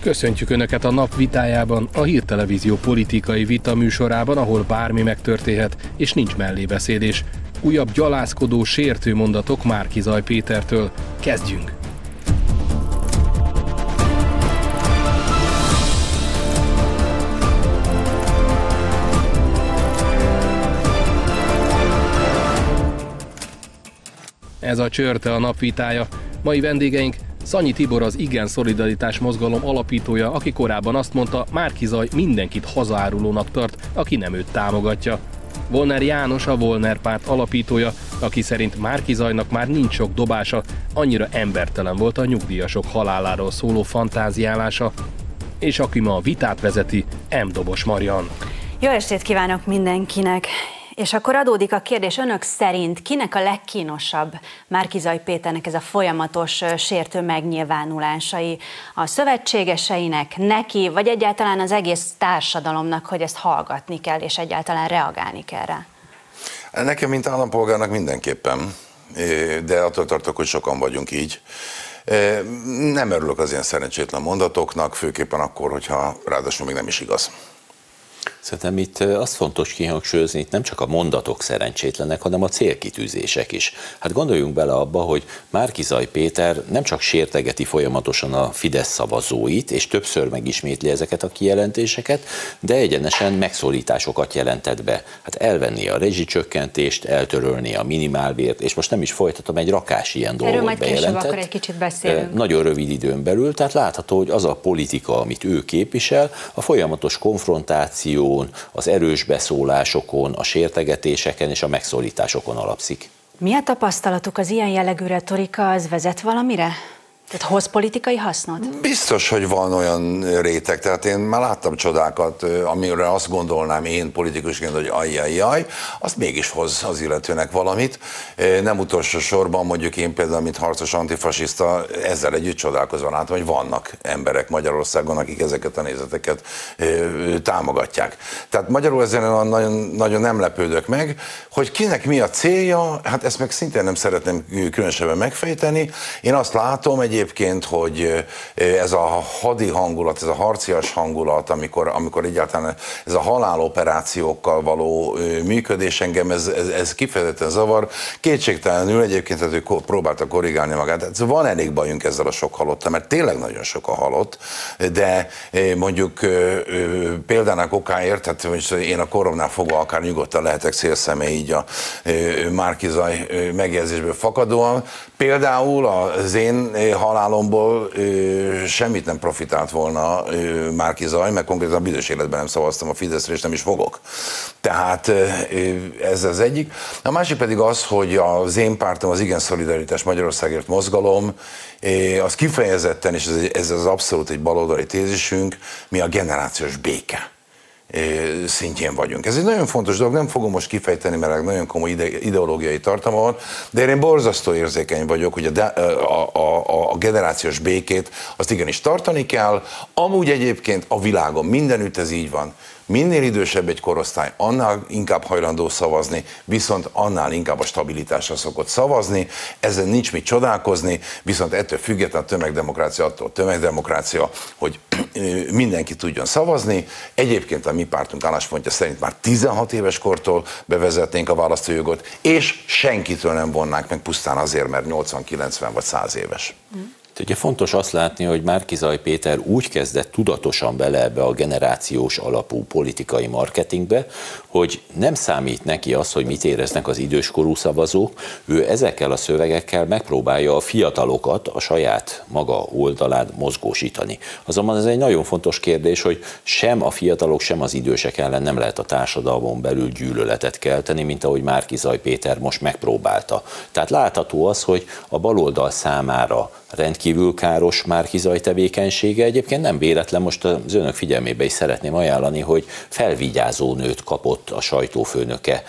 Köszöntjük Önöket a nap vitájában, a Hírtelevízió politikai vita műsorában, ahol bármi megtörténhet, és nincs mellébeszélés. Újabb gyalázkodó, sértő mondatok Márkizaj Pétertől. Kezdjünk! Ez a csörte a napvitája. Mai vendégeink Szanyi Tibor az Igen Szolidaritás Mozgalom alapítója, aki korábban azt mondta, Márkizaj mindenkit hazaárulónak tart, aki nem őt támogatja. Volner János a Volner párt alapítója, aki szerint Márkizajnak már nincs sok dobása, annyira embertelen volt a nyugdíjasok haláláról szóló fantáziálása, és aki ma a vitát vezeti, M. Dobos Marian. Jó estét kívánok mindenkinek! És akkor adódik a kérdés, önök szerint kinek a legkínosabb Márkizaj Péternek ez a folyamatos sértő megnyilvánulásai? A szövetségeseinek, neki, vagy egyáltalán az egész társadalomnak, hogy ezt hallgatni kell, és egyáltalán reagálni kell rá? Nekem, mint állampolgárnak mindenképpen, de attól tartok, hogy sokan vagyunk így. Nem örülök az ilyen szerencsétlen mondatoknak, főképpen akkor, hogyha ráadásul még nem is igaz. Szerintem itt azt fontos kihangsúlyozni, itt nem csak a mondatok szerencsétlenek, hanem a célkitűzések is. Hát gondoljunk bele abba, hogy Márkizaj Péter nem csak sértegeti folyamatosan a Fidesz szavazóit, és többször megismétli ezeket a kijelentéseket, de egyenesen megszólításokat jelentett be. Hát elvenni a rezsicsökkentést, eltörölni a minimálbért, és most nem is folytatom, egy rakás ilyen dolgot Erről majd bejelentett. akkor egy kicsit beszélünk. Nagyon rövid időn belül, tehát látható, hogy az a politika, amit ő képvisel, a folyamatos konfrontáció, az erős beszólásokon, a sértegetéseken és a megszólításokon alapszik. Mi a tapasztalatuk az ilyen jellegű retorika, az vezet valamire? Tehát hoz politikai hasznot? Biztos, hogy van olyan réteg. Tehát én már láttam csodákat, amire azt gondolnám én politikusként, hogy ajjajjaj, azt mégis hoz az illetőnek valamit. Nem utolsó sorban mondjuk én például, mint harcos antifasiszta, ezzel együtt csodálkozva látom, hogy vannak emberek Magyarországon, akik ezeket a nézeteket támogatják. Tehát magyarul ezen nagyon, nagyon nem lepődök meg, hogy kinek mi a célja, hát ezt meg szintén nem szeretném különösebben megfejteni. Én azt látom egy egyébként, hogy ez a hadi hangulat, ez a harcias hangulat, amikor, amikor egyáltalán ez a haláloperációkkal való működés engem, ez, ez, ez kifejezetten zavar. Kétségtelenül egyébként, tehát ő próbálta korrigálni magát. Tehát van elég bajunk ezzel a sok halottal, mert tényleg nagyon sok a halott, de mondjuk példának okáért, tehát én a koromnál fogva akár nyugodtan lehetek szélszeme így a Márkizaj megjegyzésből fakadóan. Például az én halálomból ö, semmit nem profitált volna ö, Márki Zaj, mert konkrétan a büdös életben nem szavaztam a Fideszre, és nem is fogok. Tehát ö, ez az egyik. A másik pedig az, hogy az én pártom, az Igen Szolidaritás Magyarországért mozgalom, az kifejezetten, és ez, ez az abszolút egy baloldali tézisünk, mi a generációs béke szintjén vagyunk. Ez egy nagyon fontos dolog, nem fogom most kifejteni, mert nagyon komoly ide, ideológiai tartalma van, de én borzasztó érzékeny vagyok, hogy a, a, a, a generációs békét azt igenis tartani kell. Amúgy egyébként a világon mindenütt ez így van. Minél idősebb egy korosztály, annál inkább hajlandó szavazni, viszont annál inkább a stabilitásra szokott szavazni, ezen nincs mit csodálkozni, viszont ettől független a tömegdemokrácia attól tömegdemokrácia, hogy mindenki tudjon szavazni. Egyébként a mi pártunk álláspontja szerint már 16 éves kortól bevezetnénk a választójogot, és senkitől nem vonnánk meg pusztán azért, mert 80, 90 vagy 100 éves. Mm. Ugye fontos azt látni, hogy Márkizaj Péter úgy kezdett tudatosan bele ebbe a generációs alapú politikai marketingbe, hogy nem számít neki az, hogy mit éreznek az időskorú szavazók, ő ezekkel a szövegekkel megpróbálja a fiatalokat a saját maga oldalán mozgósítani. Azonban ez egy nagyon fontos kérdés, hogy sem a fiatalok, sem az idősek ellen nem lehet a társadalmon belül gyűlöletet kelteni, mint ahogy Márkizaj Péter most megpróbálta. Tehát látható az, hogy a baloldal számára rendkívül káros Márkizaj tevékenysége. Egyébként nem véletlen, most az önök figyelmébe is szeretném ajánlani, hogy felvigyázó nőt kapott a sajtófőnöke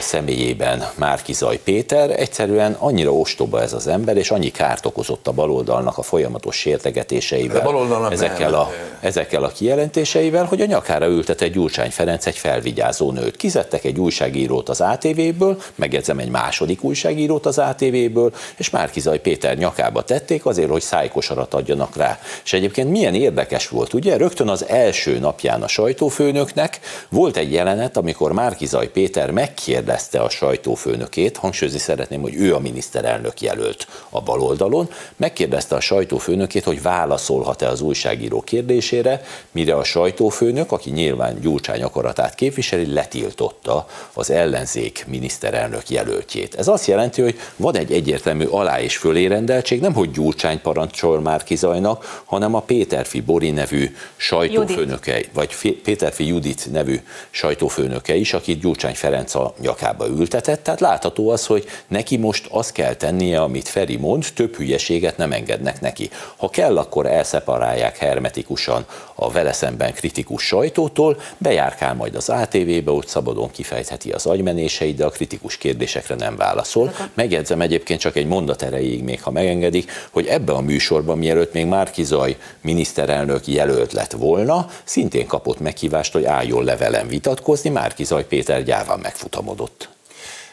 személyében Márkizaj Péter. Egyszerűen annyira ostoba ez az ember, és annyi kárt okozott a baloldalnak a folyamatos sértegetéseivel, a ezekkel, a, ezekkel a kijelentéseivel, hogy a nyakára ültet egy Gyurcsány Ferenc egy felvigyázó nőt. Kizettek egy újságírót az ATV-ből, megjegyzem egy második újságírót az ATV-ből, és Márkizaj Péter nyakába tették, azért azért, hogy szájkosarat adjanak rá. És egyébként milyen érdekes volt, ugye? Rögtön az első napján a sajtófőnöknek volt egy jelenet, amikor Márkizaj Péter megkérdezte a sajtófőnökét, hangsúlyozni szeretném, hogy ő a miniszterelnök jelölt a baloldalon, megkérdezte a sajtófőnökét, hogy válaszolhat-e az újságíró kérdésére, mire a sajtófőnök, aki nyilván Gyurcsány akaratát képviseli, letiltotta az ellenzék miniszterelnök jelöltjét. Ez azt jelenti, hogy van egy egyértelmű alá- és fölérendeltség, nem hogy Gyurcsány parancsol már Kizajnak, hanem a Péterfi Bori nevű sajtófőnöke, Judit. vagy Péterfi Judit nevű sajtófőnöke is, akit Gyurcsány Ferenc a nyakába ültetett. Tehát látható az, hogy neki most azt kell tennie, amit Feri mond, több hülyeséget nem engednek neki. Ha kell, akkor elszeparálják hermetikusan a vele szemben kritikus sajtótól, bejárkál majd az ATV-be, ott szabadon kifejtheti az agymenéseit, de a kritikus kérdésekre nem válaszol. Megjegyzem egyébként csak egy mondat erejéig még, ha megengedik, hogy ebbe a műsorban, mielőtt még Márkizaj miniszterelnök jelölt lett volna, szintén kapott meghívást, hogy álljon le velem vitatkozni, Márkizaj Péter gyáván megfutamodott.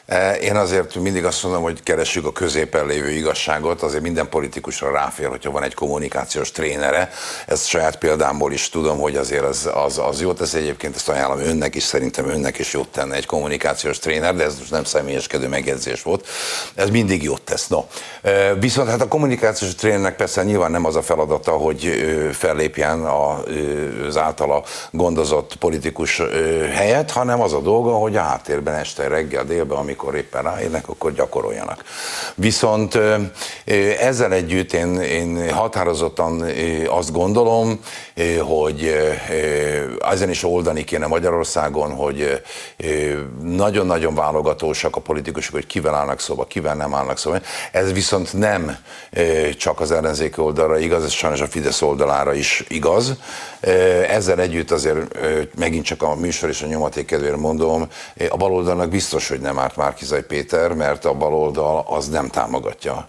E, én azért mindig azt mondom, hogy keressük a középen lévő igazságot, azért minden politikusra ráfér, hogyha van egy kommunikációs trénere. Ezt saját példámból is tudom, hogy azért az, az, az jót tesz. Egyébként ezt ajánlom önnek is, szerintem önnek is jót tenne egy kommunikációs tréner, de ez most nem személyeskedő megjegyzés volt. Ez mindig jót tesz. No. Viszont hát a kommunikációs trénernek persze nyilván nem az a feladata, hogy fellépjen az általa gondozott politikus helyett, hanem az a dolga, hogy a háttérben este, reggel, délben, amikor éppen ráérnek, akkor gyakoroljanak. Viszont ezzel együtt én, én határozottan azt gondolom, hogy ezen is oldani kéne Magyarországon, hogy nagyon-nagyon válogatósak a politikusok, hogy kivel állnak szóba, kivel nem állnak szóba. Ez viszont nem csak az ellenzéki oldalra igaz, ez sajnos a Fidesz oldalára is igaz. Ezzel együtt azért megint csak a műsor és a nyomaték kedvére mondom, a baloldalnak biztos, hogy nem árt Márkizai Péter, mert a baloldal az nem támogatja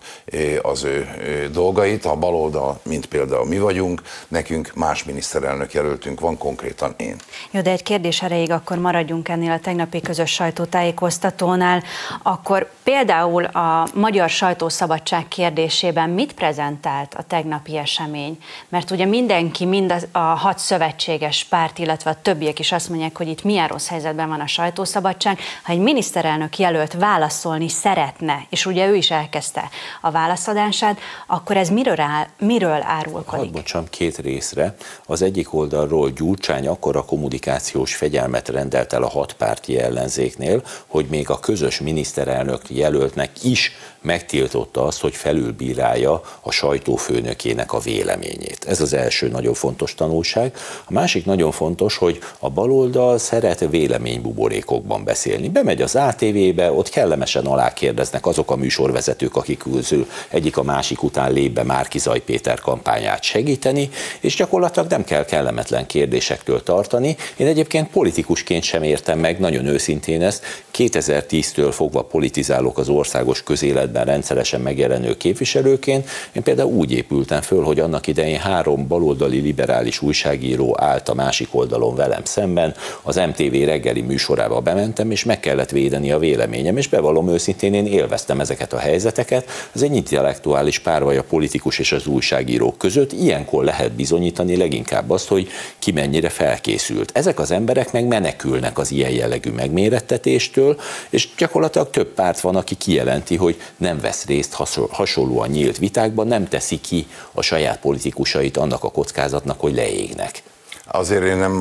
az ő dolgait. A baloldal, mint például mi vagyunk, nekünk más miniszterelnök jelöltünk van, konkrétan én. Jó, de egy kérdés erejéig akkor maradjunk ennél a tegnapi közös sajtótájékoztatónál. Akkor például a magyar sajtószabadság kérdésében mit prezentált a tegnapi esemény? Mert ugye mindenki, mind a hat szövetséges párt, illetve a többiek is azt mondják, hogy itt milyen rossz helyzetben van a sajtószabadság. Ha egy miniszterelnök jelölt válaszolni szeretne, és ugye ő is elkezdte a válaszadását, akkor ez miről, áll, miről árulkodik? Hadd bocsam két részre. Az egyik oldalról Gyurcsány akkor a kommunikációs fegyelmet rendelt el a hat párti ellenzéknél, hogy még a közös miniszterelnök jelöltnek is megtiltotta azt, hogy felülbírálja a sajtófőnökének a véleményét. Ez az első nagyon fontos tanulság. A másik nagyon fontos, hogy a baloldal szeret véleménybuborékokban beszélni. Bemegy az ATV-be, ott kellemesen alákérdeznek azok a műsorvezetők, akik közül egyik a másik után lép be Márki Zaj Péter kampányát segíteni, és gyakorlatilag nem kell kellemetlen kérdésektől tartani. Én egyébként politikusként sem értem meg, nagyon őszintén ezt. 2010-től fogva politizálok az országos közéletben, életben rendszeresen megjelenő képviselőként. Én például úgy épültem föl, hogy annak idején három baloldali liberális újságíró állt a másik oldalon velem szemben, az MTV reggeli műsorába bementem, és meg kellett védeni a véleményem, és bevallom őszintén, én élveztem ezeket a helyzeteket. Ez egy intellektuális párvaj a politikus és az újságíró között. Ilyenkor lehet bizonyítani leginkább azt, hogy ki mennyire felkészült. Ezek az emberek meg menekülnek az ilyen jellegű megmérettetéstől, és gyakorlatilag több párt van, aki kijelenti, hogy nem vesz részt hasonlóan nyílt vitákban, nem teszi ki a saját politikusait annak a kockázatnak, hogy leégnek. Azért én nem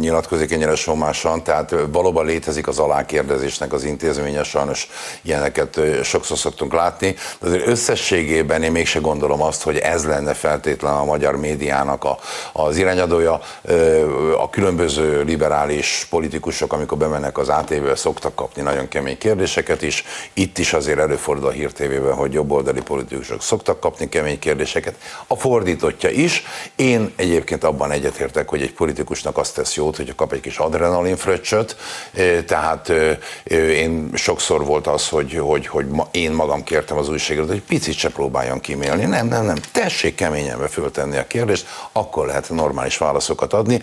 nyilatkozik ennyire somásan, tehát valóban létezik az alákérdezésnek az intézménye, sajnos ilyeneket sokszor szoktunk látni, de azért összességében én mégse gondolom azt, hogy ez lenne feltétlen a magyar médiának a, az irányadója. A különböző liberális politikusok, amikor bemennek az ATV-be, szoktak kapni nagyon kemény kérdéseket is. Itt is azért előfordul a Hír TV-ben, hogy jobboldali politikusok szoktak kapni kemény kérdéseket. A fordítottja is. Én egyébként abban egyetértek, hogy egy politikusnak azt tesz jót, hogyha kap egy kis adrenalin fröccsöt, tehát én sokszor volt az, hogy, hogy, hogy én magam kértem az újságírót, hogy picit se próbáljon kimélni. Nem, nem, nem, tessék keményen föltenni a kérdést, akkor lehet normális válaszokat adni.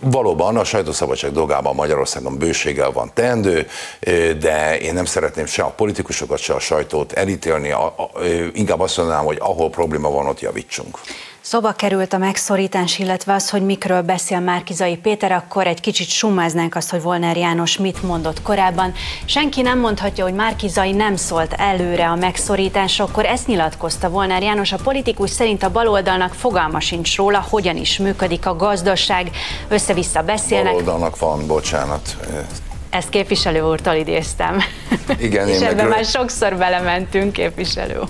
Valóban a sajtószabadság dolgában Magyarországon bőséggel van teendő, de én nem szeretném se a politikusokat, se a sajtót elítélni, inkább azt mondanám, hogy ahol probléma van, ott javítsunk. Szóba került a megszorítás, illetve az, hogy mikről beszél Márkizai Péter, akkor egy kicsit sumáznánk azt, hogy Volner János mit mondott korábban. Senki nem mondhatja, hogy Márkizai nem szólt előre a megszorításra, akkor ezt nyilatkozta Volner János. A politikus szerint a baloldalnak fogalma sincs róla, hogyan is működik a gazdaság, össze-vissza beszélnek. Baloldalnak van, bocsánat, ezt képviselő úrtól idéztem. Igen, És ebben már sokszor belementünk, képviselő úr.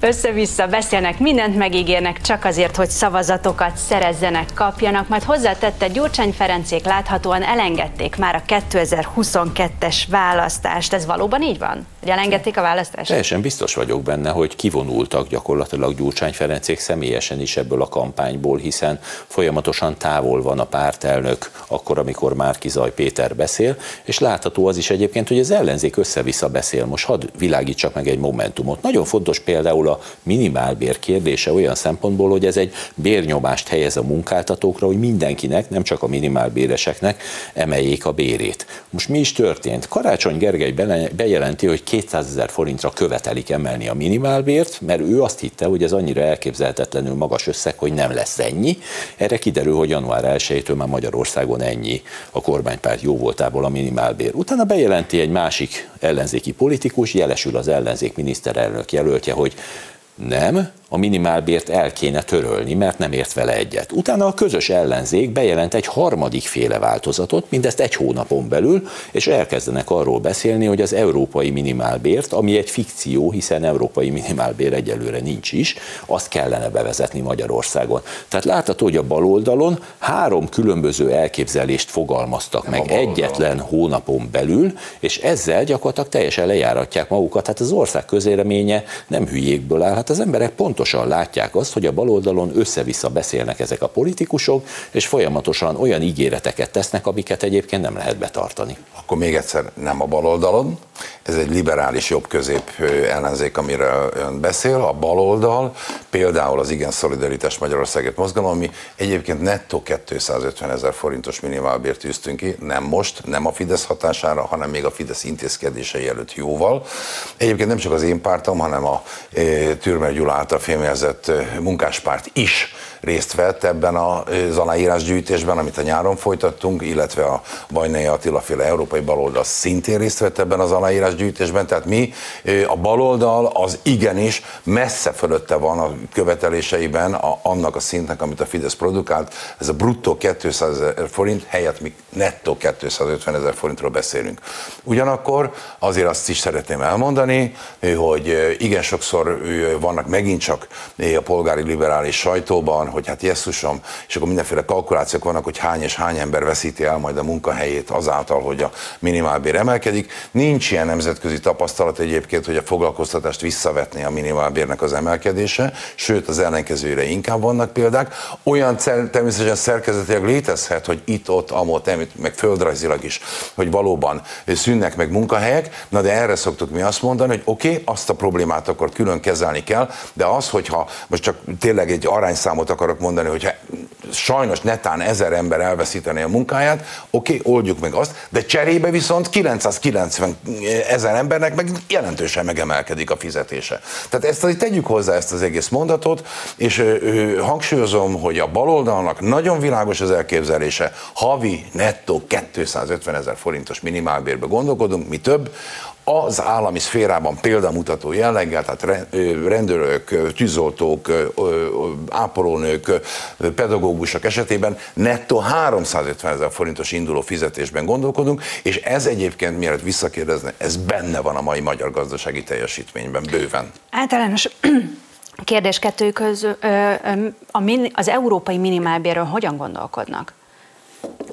Össze-vissza beszélnek, mindent megígérnek csak azért, hogy szavazatokat szerezzenek, kapjanak, majd hozzátette Gyurcsány Ferencék láthatóan elengedték már a 2022-es választást. Ez valóban így van? Hogy elengedték a választást? Teljesen biztos vagyok benne, hogy kivonultak gyakorlatilag Gyurcsány Ferencék személyesen is ebből a kampányból, hiszen folyamatosan távol van a pártelnök, akkor, amikor már Kizaj Péter beszél beszél, és látható az is egyébként, hogy az ellenzék össze-vissza beszél. Most hadd világítsak meg egy momentumot. Nagyon fontos például a minimálbér kérdése olyan szempontból, hogy ez egy bérnyomást helyez a munkáltatókra, hogy mindenkinek, nem csak a minimálbéreseknek emeljék a bérét. Most mi is történt? Karácsony Gergely bejelenti, hogy 200 ezer forintra követelik emelni a minimálbért, mert ő azt hitte, hogy ez annyira elképzelhetetlenül magas összeg, hogy nem lesz ennyi. Erre kiderül, hogy január 1-től már Magyarországon ennyi. A kormánypárt jó volt voltából a minimálbér. Utána bejelenti egy másik ellenzéki politikus, jelesül az ellenzék miniszterelnök jelöltje, hogy nem, a minimálbért el kéne törölni, mert nem ért vele egyet. Utána a közös ellenzék bejelent egy harmadik féle változatot, mindezt egy hónapon belül, és elkezdenek arról beszélni, hogy az európai minimálbért, ami egy fikció, hiszen európai minimálbér egyelőre nincs is, azt kellene bevezetni Magyarországon. Tehát látható, hogy a baloldalon három különböző elképzelést fogalmaztak nem meg egyetlen hónapon belül, és ezzel gyakorlatilag teljesen lejáratják magukat. Hát az ország közéleménye nem hülyékből áll, hát az emberek pont pontosan látják azt, hogy a baloldalon össze-vissza beszélnek ezek a politikusok, és folyamatosan olyan ígéreteket tesznek, amiket egyébként nem lehet betartani. Akkor még egyszer nem a baloldalon, ez egy liberális jobb-közép ellenzék, amire ön beszél, a baloldal, például az Igen Szolidaritás Magyarországért mozgalom, ami egyébként nettó 250 ezer forintos minimálbért tűztünk ki, nem most, nem a Fidesz hatására, hanem még a Fidesz intézkedései előtt jóval. Egyébként nem csak az én pártom, hanem a Türmer Gyula által fémjelzett munkáspárt is részt vett ebben az aláírásgyűjtésben, amit a nyáron folytattunk, illetve a Bajnai Attila féle európai baloldal szintén részt vett ebben az aláírásgyűjtésben, tehát mi a baloldal az igenis messze fölötte van a követeléseiben a, annak a szintnek, amit a Fidesz produkált, ez a bruttó 200 ezer forint helyett mi nettó 250 ezer forintról beszélünk. Ugyanakkor azért azt is szeretném elmondani, hogy igen sokszor vannak megint csak a polgári liberális sajtóban, hogy hát jesszusom, és akkor mindenféle kalkulációk vannak, hogy hány és hány ember veszíti el majd a munkahelyét azáltal, hogy a minimálbér emelkedik. Nincs ilyen nemzetközi tapasztalat egyébként, hogy a foglalkoztatást visszavetni a minimálbérnek az emelkedése, sőt az ellenkezőre inkább vannak példák. Olyan természetesen szerkezetileg létezhet, hogy itt-ott, amott, meg földrajzilag is, hogy valóban szűnnek meg munkahelyek, na de erre szoktuk mi azt mondani, hogy oké, okay, azt a problémát akkor külön kezelni kell, de az, hogyha most csak tényleg egy arányszámot akarok mondani, hogyha sajnos netán ezer ember elveszíteni a munkáját, oké, okay, oldjuk meg azt, de cserébe viszont 990 ezer embernek meg jelentősen megemelkedik a fizetése. Tehát ezt azért tegyük hozzá ezt az egész mondatot, és ö, hangsúlyozom, hogy a baloldalnak nagyon világos az elképzelése, havi nettó 250 ezer forintos minimálbérbe gondolkodunk, mi több, az állami szférában példamutató jelleggel, tehát rendőrök, tűzoltók, ápolónők, pedagógusok esetében nettó 350 ezer forintos induló fizetésben gondolkodunk, és ez egyébként, mielőtt visszakérdezne, ez benne van a mai magyar gazdasági teljesítményben bőven. Általános kérdés kettő közül, az európai minimálbérről hogyan gondolkodnak?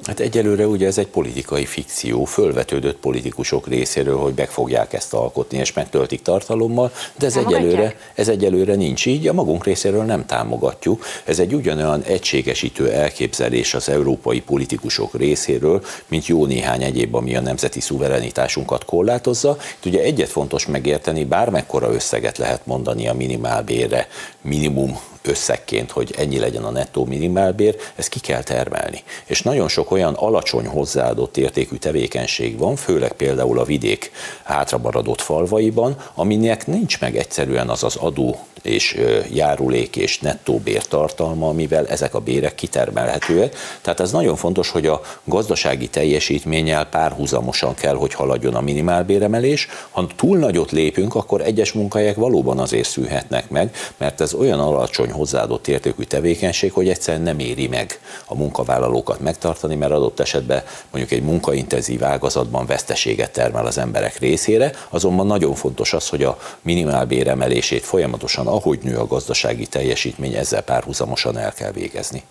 Hát egyelőre ugye ez egy politikai fikció, fölvetődött politikusok részéről, hogy meg fogják ezt alkotni, és megtöltik tartalommal, de ez egyelőre, ez egyelőre nincs így, a magunk részéről nem támogatjuk. Ez egy ugyanolyan egységesítő elképzelés az európai politikusok részéről, mint jó néhány egyéb, ami a nemzeti szuverenitásunkat korlátozza. Itt ugye egyet fontos megérteni, bármekkora összeget lehet mondani a minimálbérre, minimum összegként, hogy ennyi legyen a nettó minimálbér, ezt ki kell termelni. És nagyon sok olyan alacsony hozzáadott értékű tevékenység van, főleg például a vidék hátramaradott falvaiban, aminek nincs meg egyszerűen az az adó és járulék és nettó bértartalma, amivel ezek a bérek kitermelhetőek. Tehát ez nagyon fontos, hogy a gazdasági teljesítménnyel párhuzamosan kell, hogy haladjon a minimálbéremelés. Ha túl nagyot lépünk, akkor egyes munkahelyek valóban azért szűnhetnek meg, mert ez olyan alacsony hozzáadott értékű tevékenység, hogy egyszerűen nem éri meg a munkavállalókat megtartani, mert adott esetben mondjuk egy munkaintenzív ágazatban veszteséget termel az emberek részére, azonban nagyon fontos az, hogy a minimálbér emelését folyamatosan, ahogy nő a gazdasági teljesítmény, ezzel párhuzamosan el kell végezni.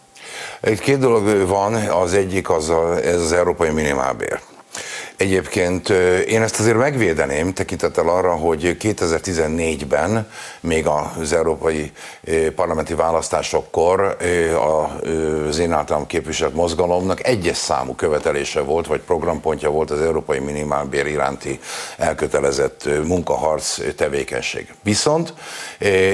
Egy két dolog van, az egyik az a, ez az európai minimálbér. Egyébként én ezt azért megvédeném, tekintettel arra, hogy 2014-ben, még az európai parlamenti választásokkor az én általam képviselt mozgalomnak egyes számú követelése volt, vagy programpontja volt az európai minimálbér iránti elkötelezett munkaharc tevékenység. Viszont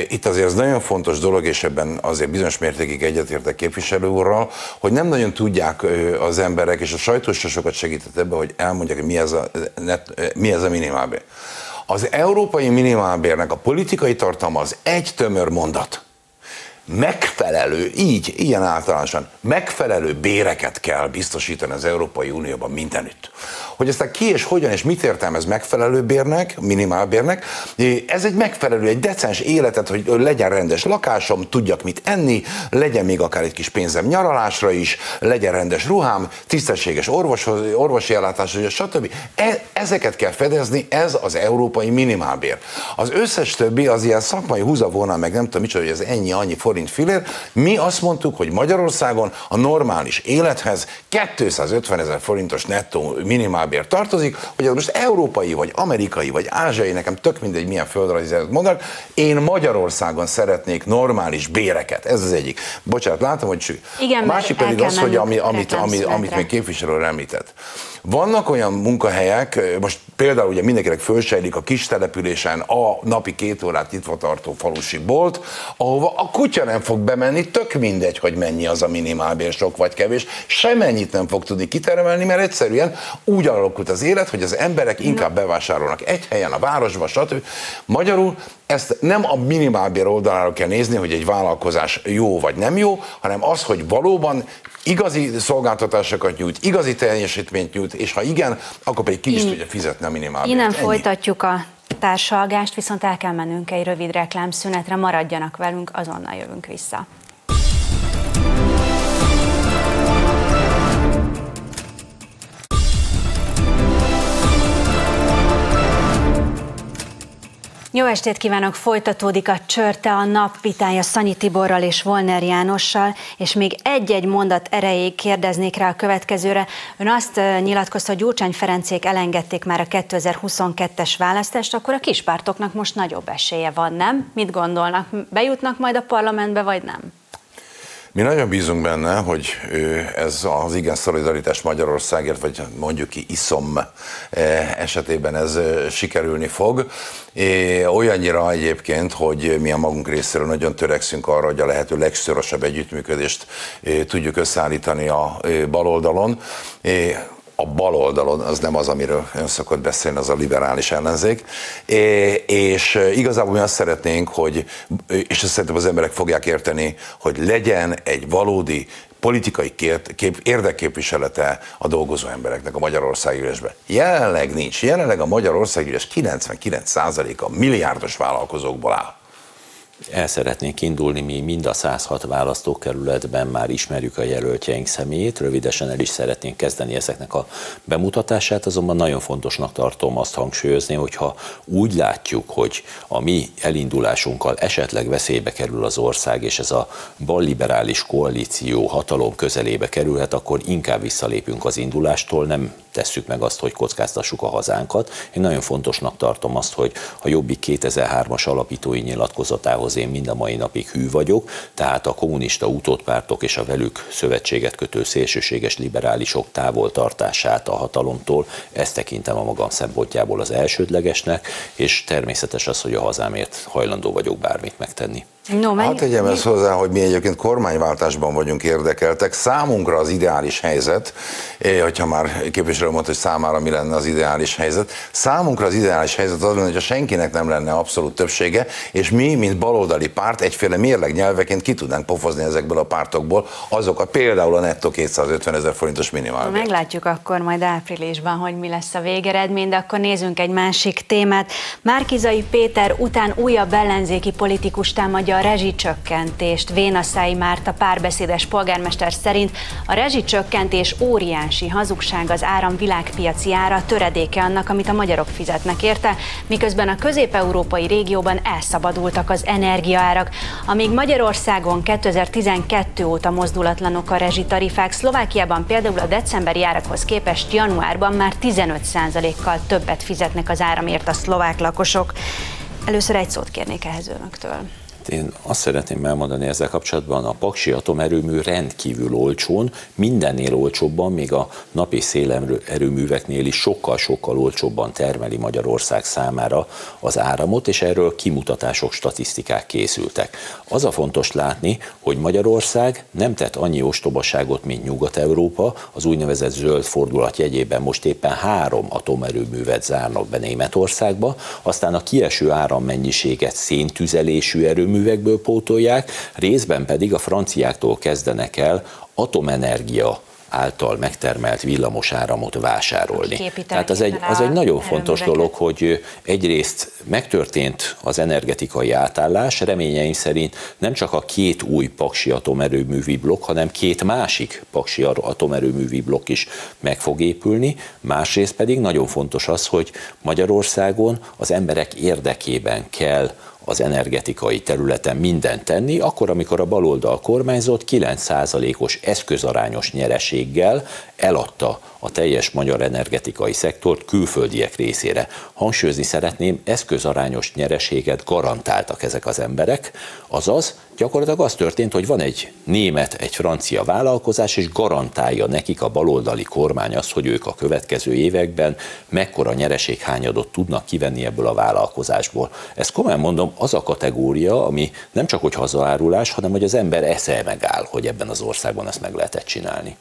itt azért ez nagyon fontos dolog, és ebben azért bizonyos mértékig egyetértek képviselő úrral, hogy nem nagyon tudják az emberek, és a sajtó sokat segített ebbe, hogy elmondják, hogy mi ez a, mi ez a minimálbér. Az európai minimálbérnek a politikai tartalma az egy tömör mondat megfelelő, így, ilyen általánosan, megfelelő béreket kell biztosítani az Európai Unióban mindenütt. Hogy aztán ki és hogyan és mit értelmez megfelelő bérnek, minimálbérnek, ez egy megfelelő, egy decens életet, hogy legyen rendes lakásom, tudjak mit enni, legyen még akár egy kis pénzem nyaralásra is, legyen rendes ruhám, tisztességes orvos, orvosi ellátás, stb. E, ezeket kell fedezni, ez az európai minimálbér. Az összes többi az ilyen szakmai húzavónál, meg nem tudom micsoda, hogy ez ennyi, annyi forint fillér. Mi azt mondtuk, hogy Magyarországon a normális élethez 250 ezer forintos nettó minimálbér tartozik, hogy ez most európai, vagy amerikai, vagy ázsiai, nekem tök mindegy, milyen földrajzi mondanak. Én Magyarországon szeretnék normális béreket. Ez az egyik. Bocsánat, látom, hogy Igen, a másik pedig az, hogy ami, amit, amit, amit még képviselő említett. Vannak olyan munkahelyek, most például ugye mindenkinek fölsejlik a kis településen a napi két órát nyitva tartó falusi bolt, ahova a kutya nem fog bemenni, tök mindegy, hogy mennyi az a minimálbér, sok vagy kevés, semennyit nem fog tudni kitermelni, mert egyszerűen úgy alakult az élet, hogy az emberek inkább bevásárolnak egy helyen, a városba, stb. Magyarul ezt nem a minimálbér oldaláról kell nézni, hogy egy vállalkozás jó vagy nem jó, hanem az, hogy valóban igazi szolgáltatásokat nyújt, igazi teljesítményt nyújt, és ha igen, akkor pedig ki is tudja fizetni a minimálbért. Innen Ennyi. folytatjuk a társalgást, viszont el kell mennünk egy rövid reklámszünetre, maradjanak velünk, azonnal jövünk vissza. Jó estét kívánok! Folytatódik a Csörte a nap vitája Szanyi Tiborral és Volner Jánossal, és még egy-egy mondat erejéig kérdeznék rá a következőre. Ön azt nyilatkozta, hogy Gyurcsány Ferencék elengedték már a 2022-es választást, akkor a kispártoknak most nagyobb esélye van, nem? Mit gondolnak? Bejutnak majd a parlamentbe, vagy nem? Mi nagyon bízunk benne, hogy ez az igen szolidaritás Magyarországért, vagy mondjuk ki iszom esetében ez sikerülni fog. Olyannyira egyébként, hogy mi a magunk részéről nagyon törekszünk arra, hogy a lehető legszorosabb együttműködést tudjuk összeállítani a baloldalon a bal oldalon, az nem az, amiről ön szokott beszélni, az a liberális ellenzék. És igazából mi azt szeretnénk, hogy, és ezt szerintem az emberek fogják érteni, hogy legyen egy valódi politikai kép, kép, érdekképviselete a dolgozó embereknek a Magyarországi ülésben. Jelenleg nincs. Jelenleg a Magyarországi ülés 99%-a milliárdos vállalkozókból áll el szeretnénk indulni, mi mind a 106 választókerületben már ismerjük a jelöltjeink személyét, rövidesen el is szeretnénk kezdeni ezeknek a bemutatását, azonban nagyon fontosnak tartom azt hangsúlyozni, hogyha úgy látjuk, hogy a mi elindulásunkkal esetleg veszélybe kerül az ország, és ez a balliberális koalíció hatalom közelébe kerülhet, akkor inkább visszalépünk az indulástól, nem tesszük meg azt, hogy kockáztassuk a hazánkat. Én nagyon fontosnak tartom azt, hogy a Jobbik 2003-as alapítói nyilatkozatához én mind a mai napig hű vagyok, tehát a kommunista utódpártok és a velük szövetséget kötő szélsőséges liberálisok távoltartását a hatalomtól, ezt tekintem a magam szempontjából az elsődlegesnek, és természetes az, hogy a hazámért hajlandó vagyok bármit megtenni. No, hát tegyem ezt hozzá, hogy mi egyébként kormányváltásban vagyunk érdekeltek. Számunkra az ideális helyzet, hogyha már képviselő mondta, hogy számára mi lenne az ideális helyzet, számunkra az ideális helyzet az lenne, hogyha senkinek nem lenne abszolút többsége, és mi, mint baloldali párt, egyféle mérleg nyelveként ki tudnánk pofozni ezekből a pártokból azokat, például a nettó 250 ezer forintos minimál. Meglátjuk akkor majd áprilisban, hogy mi lesz a végeredmény, de akkor nézzünk egy másik témát. Márkizai Péter után újabb ellenzéki politikus támadja a rezsicsökkentést. Vénaszái Márta párbeszédes polgármester szerint a rezsicsökkentés óriási hazugság az áram világpiaci ára töredéke annak, amit a magyarok fizetnek érte, miközben a közép-európai régióban elszabadultak az energiaárak. Amíg Magyarországon 2012 óta mozdulatlanok a rezsitarifák, Szlovákiában például a decemberi árakhoz képest januárban már 15%-kal többet fizetnek az áramért a szlovák lakosok. Először egy szót kérnék ehhez önöktől. Én azt szeretném elmondani ezzel kapcsolatban, a Paksi atomerőmű rendkívül olcsón, mindennél olcsóbban, még a napi szélerőműveknél is sokkal-sokkal olcsóbban termeli Magyarország számára az áramot, és erről kimutatások, statisztikák készültek. Az a fontos látni, hogy Magyarország nem tett annyi ostobaságot, mint Nyugat-Európa, az úgynevezett zöld fordulat jegyében most éppen három atomerőművet zárnak be Németországba, aztán a kieső árammennyiséget széntüzelésű erőmű erőművekből pótolják, részben pedig a franciáktól kezdenek el atomenergia által megtermelt villamos áramot vásárolni. Tehát az egy, az egy nagyon fontos dolog, hogy egyrészt megtörtént az energetikai átállás, reményeim szerint nem csak a két új paksi atomerőművi blokk, hanem két másik paksi atomerőművi blokk is meg fog épülni, másrészt pedig nagyon fontos az, hogy Magyarországon az emberek érdekében kell az energetikai területen mindent tenni, akkor, amikor a baloldal kormányzott 9%-os eszközarányos nyereséggel eladta a teljes magyar energetikai szektort külföldiek részére. Hangsúlyozni szeretném, eszközarányos nyereséget garantáltak ezek az emberek, azaz gyakorlatilag az történt, hogy van egy német, egy francia vállalkozás, és garantálja nekik a baloldali kormány azt, hogy ők a következő években mekkora nyereséghányadot tudnak kivenni ebből a vállalkozásból. Ez komolyan mondom, az a kategória, ami nem csak hogy hazaárulás, hanem hogy az ember esze megáll, hogy ebben az országban ezt meg lehetett csinálni.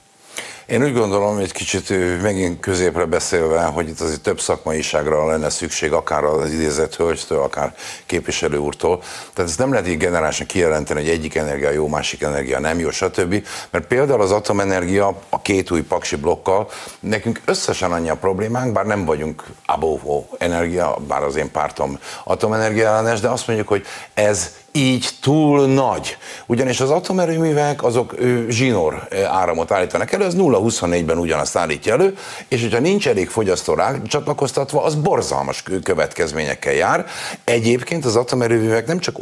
Én úgy gondolom, hogy kicsit megint középre beszélve, hogy itt azért több szakmaiságra lenne szükség, akár az idézett hölgytől, akár képviselő úrtól. Tehát ezt nem lehet így generálisan kijelenteni, hogy egyik energia jó, másik energia nem jó, stb. Mert például az atomenergia a két új paksi blokkal, nekünk összesen annyi a problémánk, bár nem vagyunk above energia, bár az én pártom atomenergia ellenes, de azt mondjuk, hogy ez így túl nagy. Ugyanis az atomerőművek azok zsinór áramot állítanak elő, az 0-24-ben ugyanazt állítja elő, és hogyha nincs elég fogyasztó rá csatlakoztatva, az borzalmas következményekkel jár. Egyébként az atomerőművek nem csak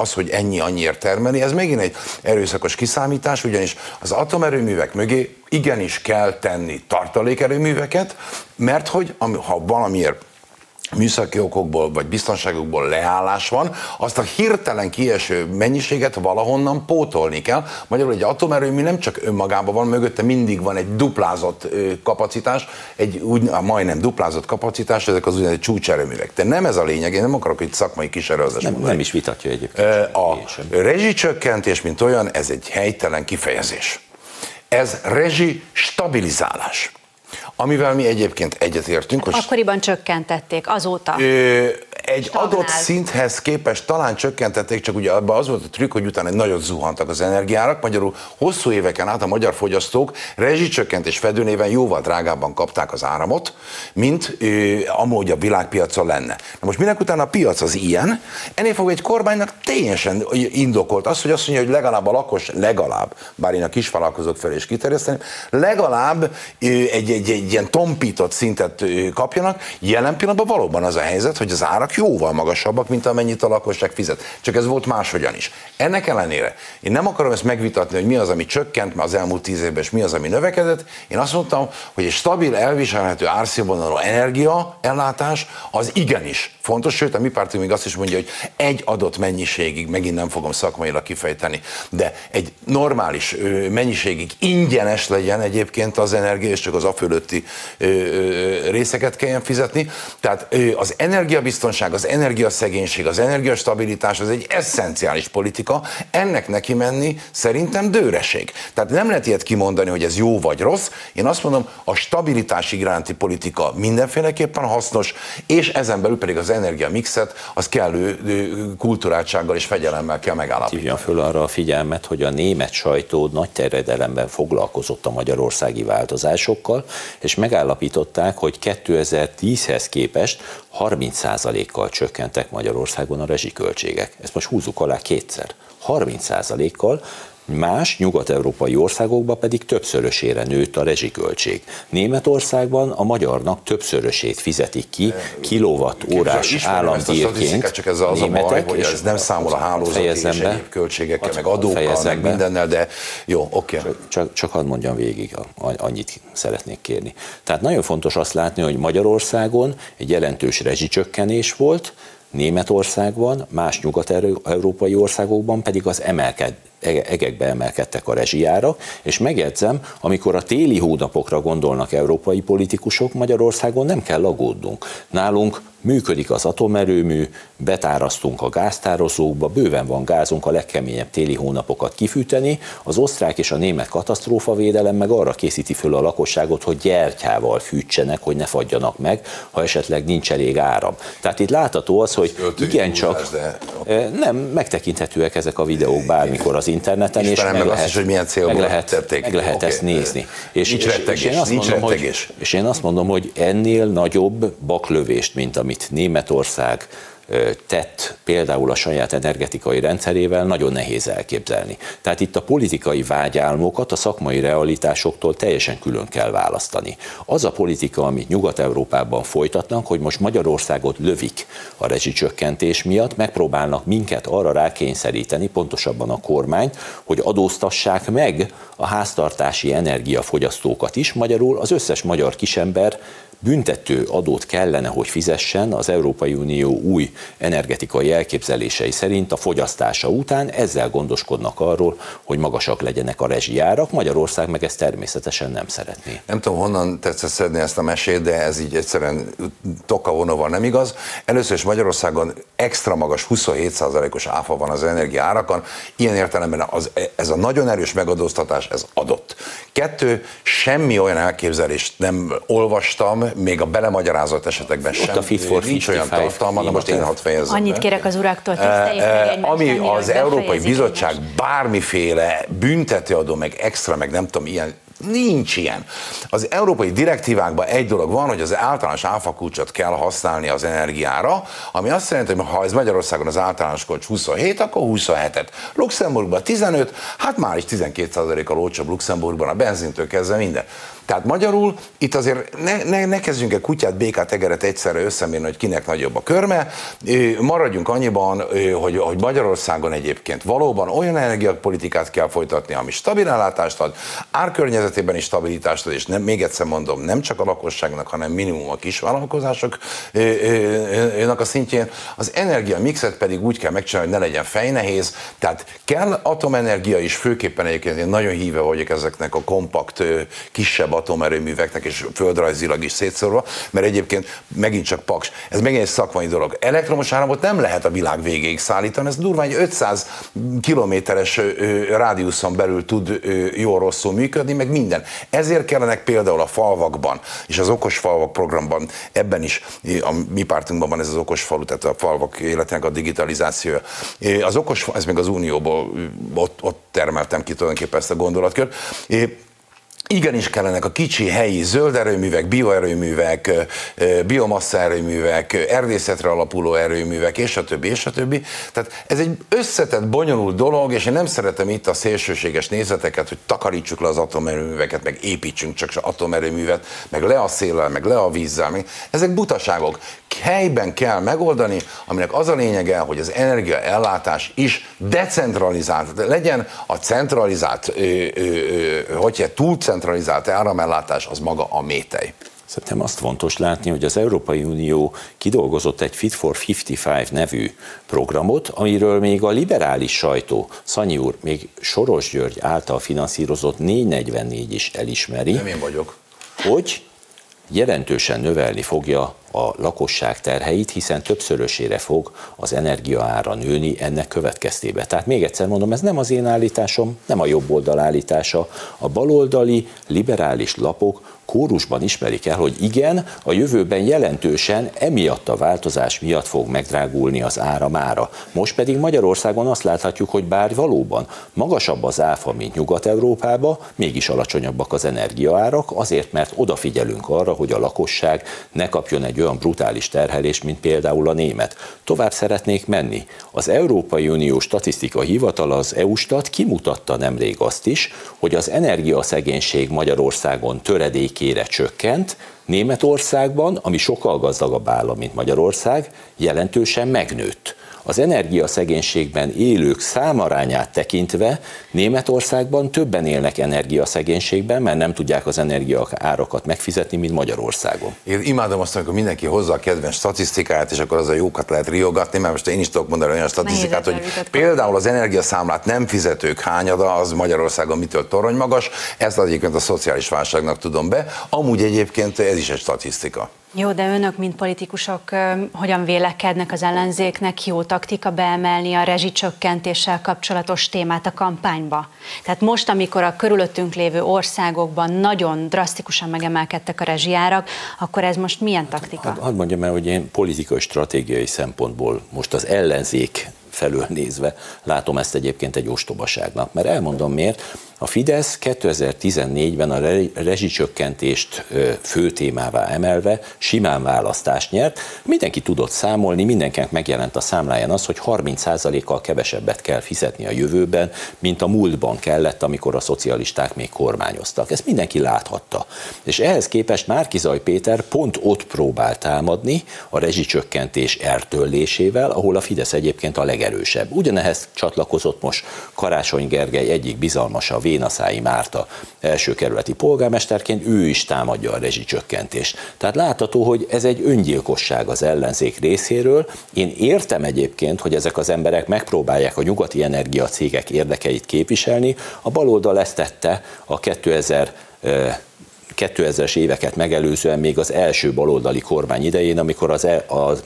az, hogy ennyi annyiért termeli, ez megint egy erőszakos kiszámítás, ugyanis az atomerőművek mögé igenis kell tenni tartalékerőműveket, mert hogy ha valamiért műszaki okokból vagy biztonságokból leállás van, azt a hirtelen kieső mennyiséget valahonnan pótolni kell. Magyarul egy atomerőmű nem csak önmagában van, mögötte mindig van egy duplázott kapacitás, egy úgy, majdnem duplázott kapacitás, ezek az úgynevezett csúcserőművek. De nem ez a lényeg, én nem akarok itt szakmai kísérőzést nem, mondani. Nem is vitatja egyébként. A rezsicsökkentés, mint olyan, ez egy helytelen kifejezés. Ez rezsi stabilizálás amivel mi egyébként egyetértünk. Hogy Akkoriban csökkentették, azóta. Ö, egy stagnál. adott szinthez képest talán csökkentették, csak ugye abban az volt a trükk, hogy utána nagyon zuhantak az energiárak, magyarul hosszú éveken át a magyar fogyasztók rezsicsökkentés fedőnéven jóval drágábban kapták az áramot, mint ö, amúgy a világpiacon lenne. Na most minek utána a piac az ilyen, ennél fogva egy kormánynak teljesen indokolt az, hogy azt mondja, hogy legalább a lakos, legalább, bár én a kisvállalkozók felé is kiterjeszteni, legalább egy, egy, egy, ilyen tompított szintet kapjanak. Jelen pillanatban valóban az a helyzet, hogy az árak jóval magasabbak, mint amennyit a lakosság fizet. Csak ez volt máshogyan is. Ennek ellenére én nem akarom ezt megvitatni, hogy mi az, ami csökkent már az elmúlt tíz évben, és mi az, ami növekedett. Én azt mondtam, hogy egy stabil, elviselhető árszínvonalú energia ellátás az igenis fontos, sőt a mi pártunk még azt is mondja, hogy egy adott mennyiségig, megint nem fogom szakmailag kifejteni, de egy normális mennyiségig ingyenes legyen egyébként az energia, és csak az a fölötti részeket kelljen fizetni. Tehát az energiabiztonság, az energiaszegénység, az energiastabilitás az egy eszenciális politika, ennek neki menni szerintem dőreség. Tehát nem lehet ilyet kimondani, hogy ez jó vagy rossz. Én azt mondom, a stabilitás iránti politika mindenféleképpen hasznos, és ezen belül pedig az energia mixet, az kellő kulturáltsággal és fegyelemmel kell megállapítani. Hívjam föl arra a figyelmet, hogy a német sajtó nagy terjedelemben foglalkozott a magyarországi változásokkal, és megállapították, hogy 2010-hez képest 30%-kal csökkentek Magyarországon a rezsiköltségek. Ezt most húzzuk alá kétszer. 30%-kal, Más nyugat-európai országokban pedig többszörösére nőtt a rezsiköltség. Németországban a magyarnak többszörösét fizetik ki kilowatt órás statisztikát, csak ez az a baj, hogy és ez nem számol a hálózati és be. egyéb költségekkel, meg adókkal, meg be. mindennel, de jó, oké. Okay. Csak, csak hadd mondjam végig, annyit szeretnék kérni. Tehát nagyon fontos azt látni, hogy Magyarországon egy jelentős rezsicsökkenés volt, Németországban, más nyugat-európai országokban pedig az emelked, egekbe emelkedtek a rezsijárak, és megjegyzem, amikor a téli hónapokra gondolnak európai politikusok, Magyarországon nem kell aggódnunk. Nálunk működik az atomerőmű, betárasztunk a gáztározókba, bőven van gázunk a legkeményebb téli hónapokat kifűteni, az osztrák és a német katasztrófavédelem meg arra készíti föl a lakosságot, hogy gyertyával fűtsenek, hogy ne fagyjanak meg, ha esetleg nincs elég áram. Tehát itt látható az, hogy igencsak de- Eh, nem, megtekinthetőek ezek a videók bármikor az interneten, és meg lehet, is, hogy milyen célból meg lehet, tették. meg lehet Oké. ezt nézni. És, Nincs és, és, rettegés, én azt nincs mondom, rettegés. hogy, és én azt mondom, hogy ennél nagyobb baklövést, mint amit Németország ö, tett például a saját energetikai rendszerével, nagyon nehéz elképzelni. Tehát itt a politikai vágyálmokat a szakmai realitásoktól teljesen külön kell választani. Az a politika, amit Nyugat-Európában folytatnak, hogy most Magyarországot lövik a rezsicsökkentés miatt, megpróbálnak minket arra rákényszeríteni, pontosabban a kormányt, hogy adóztassák meg a háztartási energiafogyasztókat is, magyarul az összes magyar kisember büntető adót kellene, hogy fizessen az Európai Unió új energetikai elképzelései szerint a fogyasztása után, ezzel gondoskodnak arról, hogy magasak legyenek a rezsijárak. Magyarország meg ezt természetesen nem szeretné. Nem tudom, honnan tetszett szedni ezt a mesét, de ez így egyszerűen toka vonóval nem igaz. Először is Magyarországon extra magas 27%-os áfa van az energia árakon. Ilyen értelemben az, ez a nagyon erős megadóztatás, ez adott. Kettő, semmi olyan elképzelést nem olvastam, még a belemagyarázott esetekben Ott sem. a Fit for Nincs olyan 55 tartalma, na most én hadd fejezzem Annyit kérek az uraktól, tiszteljék Ami az Európai Bizottság bármiféle büntetőadó, meg extra, meg nem tudom, ilyen Nincs ilyen. Az európai direktívákban egy dolog van, hogy az általános áfakulcsot kell használni az energiára, ami azt jelenti, hogy ha ez Magyarországon az általános kulcs 27, akkor 27-et. Luxemburgban 15, hát már is 12%-kal olcsóbb Luxemburgban a benzintől kezdve minden. Tehát magyarul itt azért ne, ne, ne kezdjünk el kutyát, békát, egeret egyszerre összemérni, hogy kinek nagyobb a körme. Maradjunk annyiban, hogy, hogy Magyarországon egyébként valóban olyan energiapolitikát kell folytatni, ami stabil ellátást ad, árkörnyezetében is stabilitást ad, és nem, még egyszer mondom, nem csak a lakosságnak, hanem minimum a kisvállalkozások ö, ö, ö, a szintjén. Az energia mixet pedig úgy kell megcsinálni, hogy ne legyen fejnehéz, tehát kell atomenergia is, főképpen egyébként én nagyon híve vagyok ezeknek a kompakt, kisebb atomerőműveknek, és földrajzilag is szétszórva, mert egyébként megint csak paks. Ez megint egy szakmai dolog. Elektromos áramot nem lehet a világ végéig szállítani, ez durván egy 500 kilométeres rádiuszon belül tud ö, jól rosszul működni, meg minden. Ezért kellenek például a falvakban, és az okos falvak programban, ebben is a mi pártunkban van ez az okos falu, tehát a falvak életének a digitalizációja. Az okos, ez még az Unióból, ott, ott termeltem ki tulajdonképpen ezt a gondolatkört. Igenis kellenek a kicsi helyi zöld erőművek, bioerőművek, biomassa erőművek, erdészetre alapuló erőművek, és a többi, és a többi. Tehát ez egy összetett, bonyolult dolog, és én nem szeretem itt a szélsőséges nézeteket, hogy takarítsuk le az atomerőműveket, meg építsünk csak atomerőművet, meg le a széllel, meg le a vízzel. Meg. Ezek butaságok helyben kell megoldani, aminek az a lényege, hogy az energiaellátás is decentralizált, legyen a centralizált, ö, ö, ö, hogy túl centralizált áramellátás, az maga a métej. Szerintem azt fontos látni, hogy az Európai Unió kidolgozott egy Fit for 55 nevű programot, amiről még a liberális sajtó, Szanyi úr, még Soros György által finanszírozott 444 is elismeri. Nem én vagyok. Hogy jelentősen növelni fogja a lakosság terheit, hiszen többszörösére fog az energiaára nőni ennek következtében. Tehát még egyszer mondom, ez nem az én állításom, nem a jobb oldal állítása. A baloldali liberális lapok kórusban ismerik el, hogy igen, a jövőben jelentősen emiatt a változás miatt fog megdrágulni az áramára. Most pedig Magyarországon azt láthatjuk, hogy bár valóban magasabb az áfa, mint Nyugat-Európában, mégis alacsonyabbak az energiaárak, azért mert odafigyelünk arra, hogy a lakosság ne kapjon egy olyan brutális terhelést, mint például a német. Tovább szeretnék menni. Az Európai Unió Statisztika Hivatal, az EU-stat kimutatta nemrég azt is, hogy az energiaszegénység Magyarországon töredékére csökkent, Németországban, ami sokkal gazdagabb állam, mint Magyarország, jelentősen megnőtt az energiaszegénységben élők számarányát tekintve Németországban többen élnek energiaszegénységben, mert nem tudják az energia árakat megfizetni, mint Magyarországon. Én imádom azt, amikor mindenki hozza a kedvenc statisztikáját, és akkor az a jókat lehet riogatni, mert most én is tudok mondani olyan statisztikát, hogy például az energiaszámlát nem fizetők hányada, az Magyarországon mitől torony magas, ezt egyébként a szociális válságnak tudom be. Amúgy egyébként ez is egy statisztika. Jó, de önök, mint politikusok, hogyan vélekednek az ellenzéknek? Jó taktika beemelni a rezsicsökkentéssel kapcsolatos témát a kampányba? Tehát most, amikor a körülöttünk lévő országokban nagyon drasztikusan megemelkedtek a rezsiárak, akkor ez most milyen taktika? Hadd mondjam el, hogy én politikai stratégiai szempontból most az ellenzék felől nézve látom ezt egyébként egy ostobaságnak. Mert elmondom miért. A Fidesz 2014-ben a rezsicsökkentést fő témává emelve simán választást nyert. Mindenki tudott számolni, mindenkinek megjelent a számláján az, hogy 30%-kal kevesebbet kell fizetni a jövőben, mint a múltban kellett, amikor a szocialisták még kormányoztak. Ezt mindenki láthatta. És ehhez képest Márkizaj Péter pont ott próbál támadni a rezsicsökkentés eltörlésével, ahol a Fidesz egyébként a legerősebb. Ugyanehhez csatlakozott most Karácsony Gergely egyik bizalmasa Vénaszái Márta első kerületi polgármesterként, ő is támadja a rezsicsökkentést. Tehát látható, hogy ez egy öngyilkosság az ellenzék részéről. Én értem egyébként, hogy ezek az emberek megpróbálják a nyugati energiacégek érdekeit képviselni. A baloldal ezt tette a 2000 2000-es éveket megelőzően még az első baloldali kormány idején, amikor az, e, a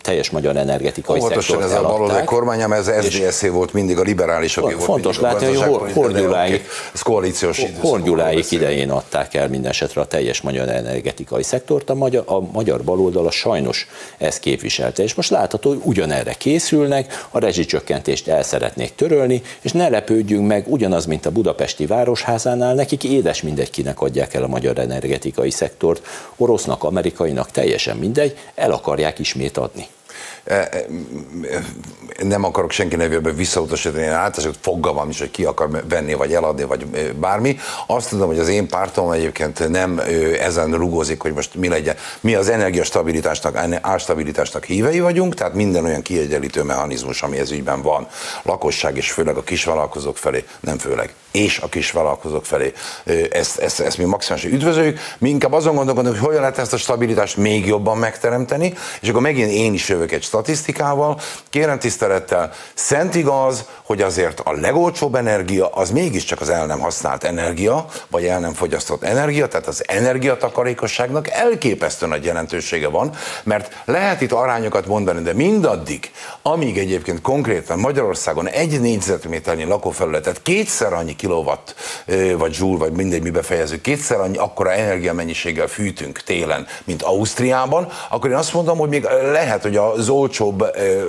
teljes magyar energetikai Óvatosan ez a baloldali kormány, mert ez SZDSZ volt mindig a liberálisok. Volt fontos látni, hogy Horgyuláig, koalíciós Horgyuláig idején adták el minden esetre a teljes magyar energetikai szektort, a magyar, a magyar baloldala sajnos ezt képviselte. És most látható, hogy ugyanerre készülnek, a rezsicsökkentést el szeretnék törölni, és ne lepődjünk meg, ugyanaz, mint a budapesti városházánál, nekik édes mindegy, kinek adják el a magyar magyar energetikai szektort, orosznak, amerikainak, teljesen mindegy, el akarják ismét adni. Nem akarok senki nevében visszautasítani, én általában fogalmam is, hogy ki akar venni, vagy eladni, vagy bármi. Azt tudom, hogy az én pártom egyébként nem ezen rugózik, hogy most mi legyen. Mi az energiastabilitásnak, árstabilitásnak hívei vagyunk, tehát minden olyan kiegyenlítő mechanizmus, ami ez ügyben van, lakosság és főleg a kisvállalkozók felé, nem főleg, és a kisvállalkozók felé. Ezt, ezt, ezt mi maximálisan üdvözöljük. Mi inkább azon gondolkodunk, hogy hogyan lehet ezt a stabilitást még jobban megteremteni, és akkor megint én is jövök egy statisztikával, kérem tisztelettel, szent igaz, hogy azért a legolcsóbb energia az mégiscsak az el nem használt energia, vagy el nem fogyasztott energia, tehát az energiatakarékosságnak elképesztő nagy jelentősége van, mert lehet itt arányokat mondani, de mindaddig, amíg egyébként konkrétan Magyarországon egy négyzetméternyi lakófelületet kétszer annyi kilowatt, vagy joule, vagy mindegy, mi befejezzük, kétszer annyi akkora energiamennyiséggel fűtünk télen, mint Ausztriában, akkor én azt mondom, hogy még lehet, hogy az olcsóbb,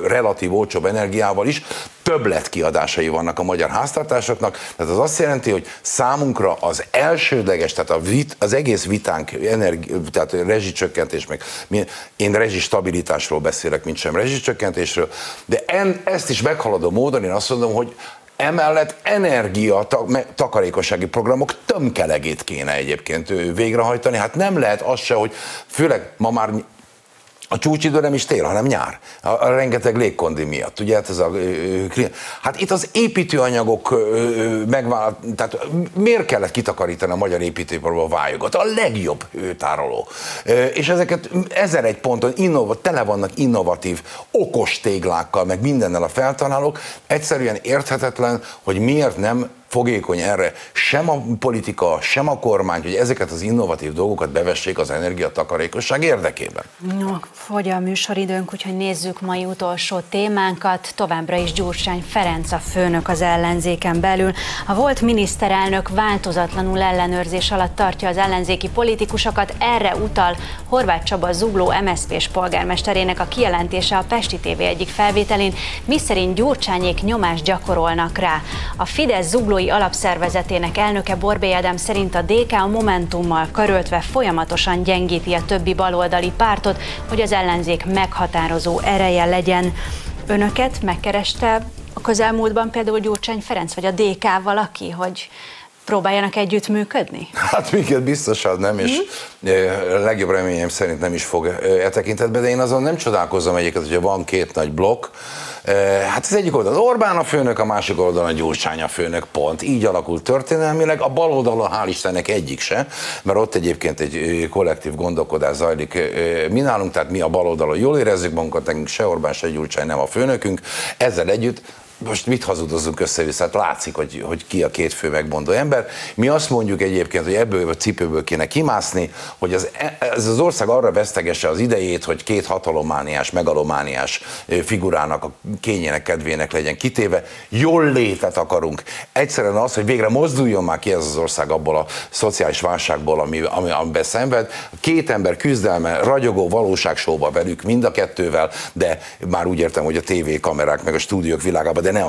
relatív olcsóbb energiával is többletkiadásai vannak a magyar háztartásoknak, tehát az azt jelenti, hogy számunkra az elsődleges, tehát a vit, az egész vitánk, energi, tehát rezsicsökkentés, meg én rezsistabilitásról beszélek, mint sem rezsicsökkentésről, de en, ezt is meghaladó módon én azt mondom, hogy Emellett energia takarékossági programok tömkelegét kéne egyébként végrehajtani. Hát nem lehet az se, hogy főleg ma már a csúcsidő nem is tél, hanem nyár. A, a rengeteg légkondi miatt. Ugye hát ez a, hát itt az építőanyagok megvált, tehát miért kellett kitakarítani a magyar építőiparból a vályogat? A legjobb tároló. És ezeket ezer egy ponton innov, tele vannak innovatív, okos téglákkal, meg mindennel a feltalálók. Egyszerűen érthetetlen, hogy miért nem fogékony erre sem a politika, sem a kormány, hogy ezeket az innovatív dolgokat bevessék az energiatakarékosság érdekében. No, fogy a műsoridőnk, úgyhogy nézzük mai utolsó témánkat. Továbbra is Gyurcsány Ferenc a főnök az ellenzéken belül. A volt miniszterelnök változatlanul ellenőrzés alatt tartja az ellenzéki politikusokat. Erre utal Horváth Csaba Zugló MSZP-s polgármesterének a kijelentése a Pesti TV egyik felvételén, miszerint Gyurcsányék nyomást gyakorolnak rá. A Fidesz Zuglói Bírói Alapszervezetének elnöke Borbély Ádám szerint a DK a Momentummal karöltve folyamatosan gyengíti a többi baloldali pártot, hogy az ellenzék meghatározó ereje legyen. Önöket megkereste a közelmúltban például Gyurcsány Ferenc, vagy a DK valaki, hogy próbáljanak együtt működni? Hát minket biztosan nem, és mm. legjobb reményem szerint nem is fog e tekintetben, de én azon nem csodálkozom egyiket, hogyha van két nagy blokk, Hát az egyik oldalon Orbán a főnök, a másik oldalon Gyurcsány a főnök, pont. Így alakult történelmileg. A bal oldalon hál' Istennek egyik se, mert ott egyébként egy kollektív gondolkodás zajlik mi nálunk, tehát mi a bal oldalon jól érezzük magunkat, nekünk se Orbán, se Gyurcsány nem a főnökünk. Ezzel együtt most mit hazudozunk össze-vissza? Hát látszik, hogy, hogy ki a két fő megmondó ember. Mi azt mondjuk egyébként, hogy ebből a cipőből kéne kimászni, hogy az, ez az ország arra vesztegesse az idejét, hogy két hatalomániás, megalomániás figurának a kényének, kedvének legyen kitéve. Jól létet akarunk. Egyszerűen az, hogy végre mozduljon már ki ez az ország abból a szociális válságból, ami, ami, amiben szenved. Két ember küzdelme, ragyogó valóságsóba velük, mind a kettővel, de már úgy értem, hogy a TV kamerák meg a stúdiók világában de ne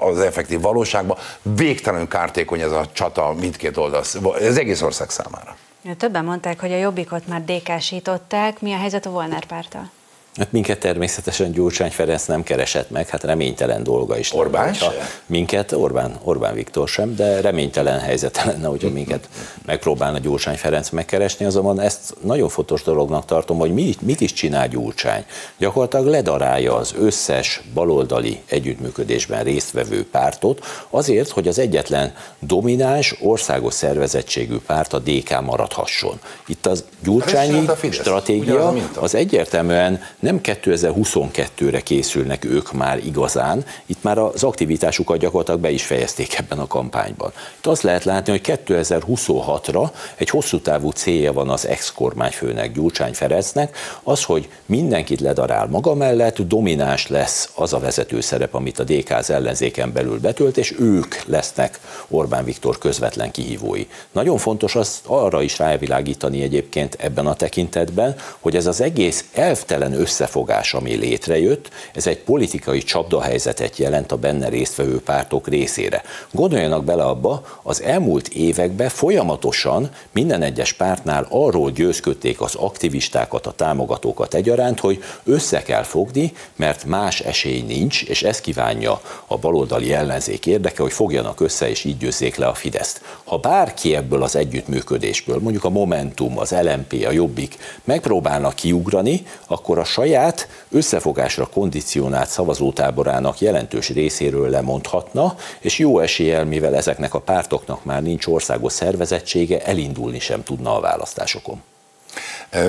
az effektív valóságban. Végtelenül kártékony ez a csata mindkét oldal, ez egész ország számára. Többen mondták, hogy a jobbikot már dékásították. Mi a helyzet a Volner pártal? Hát minket természetesen Gyurcsány Ferenc nem keresett meg, hát reménytelen dolga is. Orbán lenne, sem? Minket, Orbán, Orbán Viktor sem, de reménytelen helyzet lenne, hogyha minket megpróbálna Gyurcsány Ferenc megkeresni, azonban ezt nagyon fontos dolognak tartom, hogy mi, mit is csinál Gyurcsány. Gyakorlatilag ledarálja az összes baloldali együttműködésben résztvevő pártot, azért, hogy az egyetlen domináns, országos szervezettségű párt a DK maradhasson. Itt az Gyurcsányi stratégia az egyértelműen nem 2022-re készülnek ők már igazán, itt már az aktivitásukat gyakorlatilag be is fejezték ebben a kampányban. Itt azt lehet látni, hogy 2026-ra egy hosszú távú célja van az ex-kormányfőnek, Gyurcsány Ferencnek, az, hogy mindenkit ledarál maga mellett, domináns lesz az a vezető szerep, amit a DK az ellenzéken belül betölt, és ők lesznek Orbán Viktor közvetlen kihívói. Nagyon fontos az arra is rávilágítani egyébként ebben a tekintetben, hogy ez az egész elvtelen összefogás, ami létrejött, ez egy politikai csapdahelyzetet jelent a benne résztvevő pártok részére. Gondoljanak bele abba, az elmúlt években folyamatosan minden egyes pártnál arról győzködték az aktivistákat, a támogatókat egyaránt, hogy össze kell fogni, mert más esély nincs, és ezt kívánja a baloldali ellenzék érdeke, hogy fogjanak össze, és így győzzék le a Fideszt. Ha bárki ebből az együttműködésből, mondjuk a Momentum, az LMP, a Jobbik megpróbálnak kiugrani, akkor a saját összefogásra kondicionált szavazótáborának jelentős részéről lemondhatna, és jó eséllyel, mivel ezeknek a pártoknak már nincs országos szervezettsége, elindulni sem tudna a választásokon.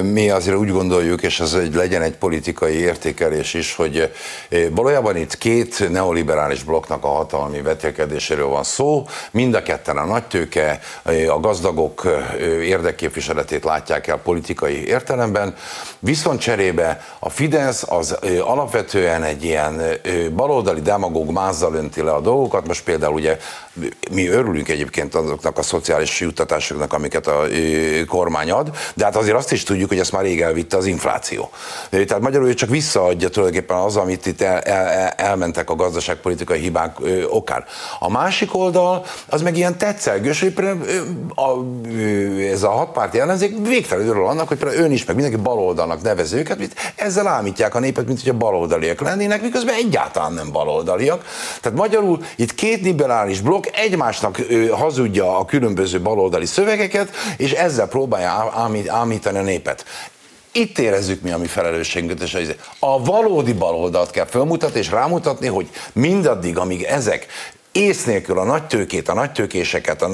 Mi azért úgy gondoljuk, és ez egy, legyen egy politikai értékelés is, hogy valójában itt két neoliberális blokknak a hatalmi vetélkedéséről van szó. Mind a ketten a nagytőke, a gazdagok érdekképviseletét látják el politikai értelemben, viszont cserébe a Fidesz az alapvetően egy ilyen baloldali demagóg mázzal önti le a dolgokat. Most például ugye mi örülünk egyébként azoknak a szociális juttatásoknak, amiket a kormány ad, de hát azért azt is tudjuk, hogy ezt már rég elvitte az infláció. Tehát magyarul csak visszaadja tulajdonképpen az, amit itt el, el, elmentek a gazdaságpolitikai hibák okán. A másik oldal, az meg ilyen tetszelgős, hogy a, ez a hatpárti ellenzék végtelenül annak, hogy például ön is, meg mindenki baloldalnak nevezi őket, mint ezzel ámítják a népet, mint hogy a baloldaliak lennének, miközben egyáltalán nem baloldaliak. Tehát magyarul itt két liberális blokk egymásnak hazudja a különböző baloldali szövegeket, és ezzel próbálja ámítani a népet. Itt érezzük mi a mi felelősségünket, és a valódi baloldalt kell felmutatni, és rámutatni, hogy mindaddig, amíg ezek ész nélkül a nagy tőkét, a nagy tőkéseket, a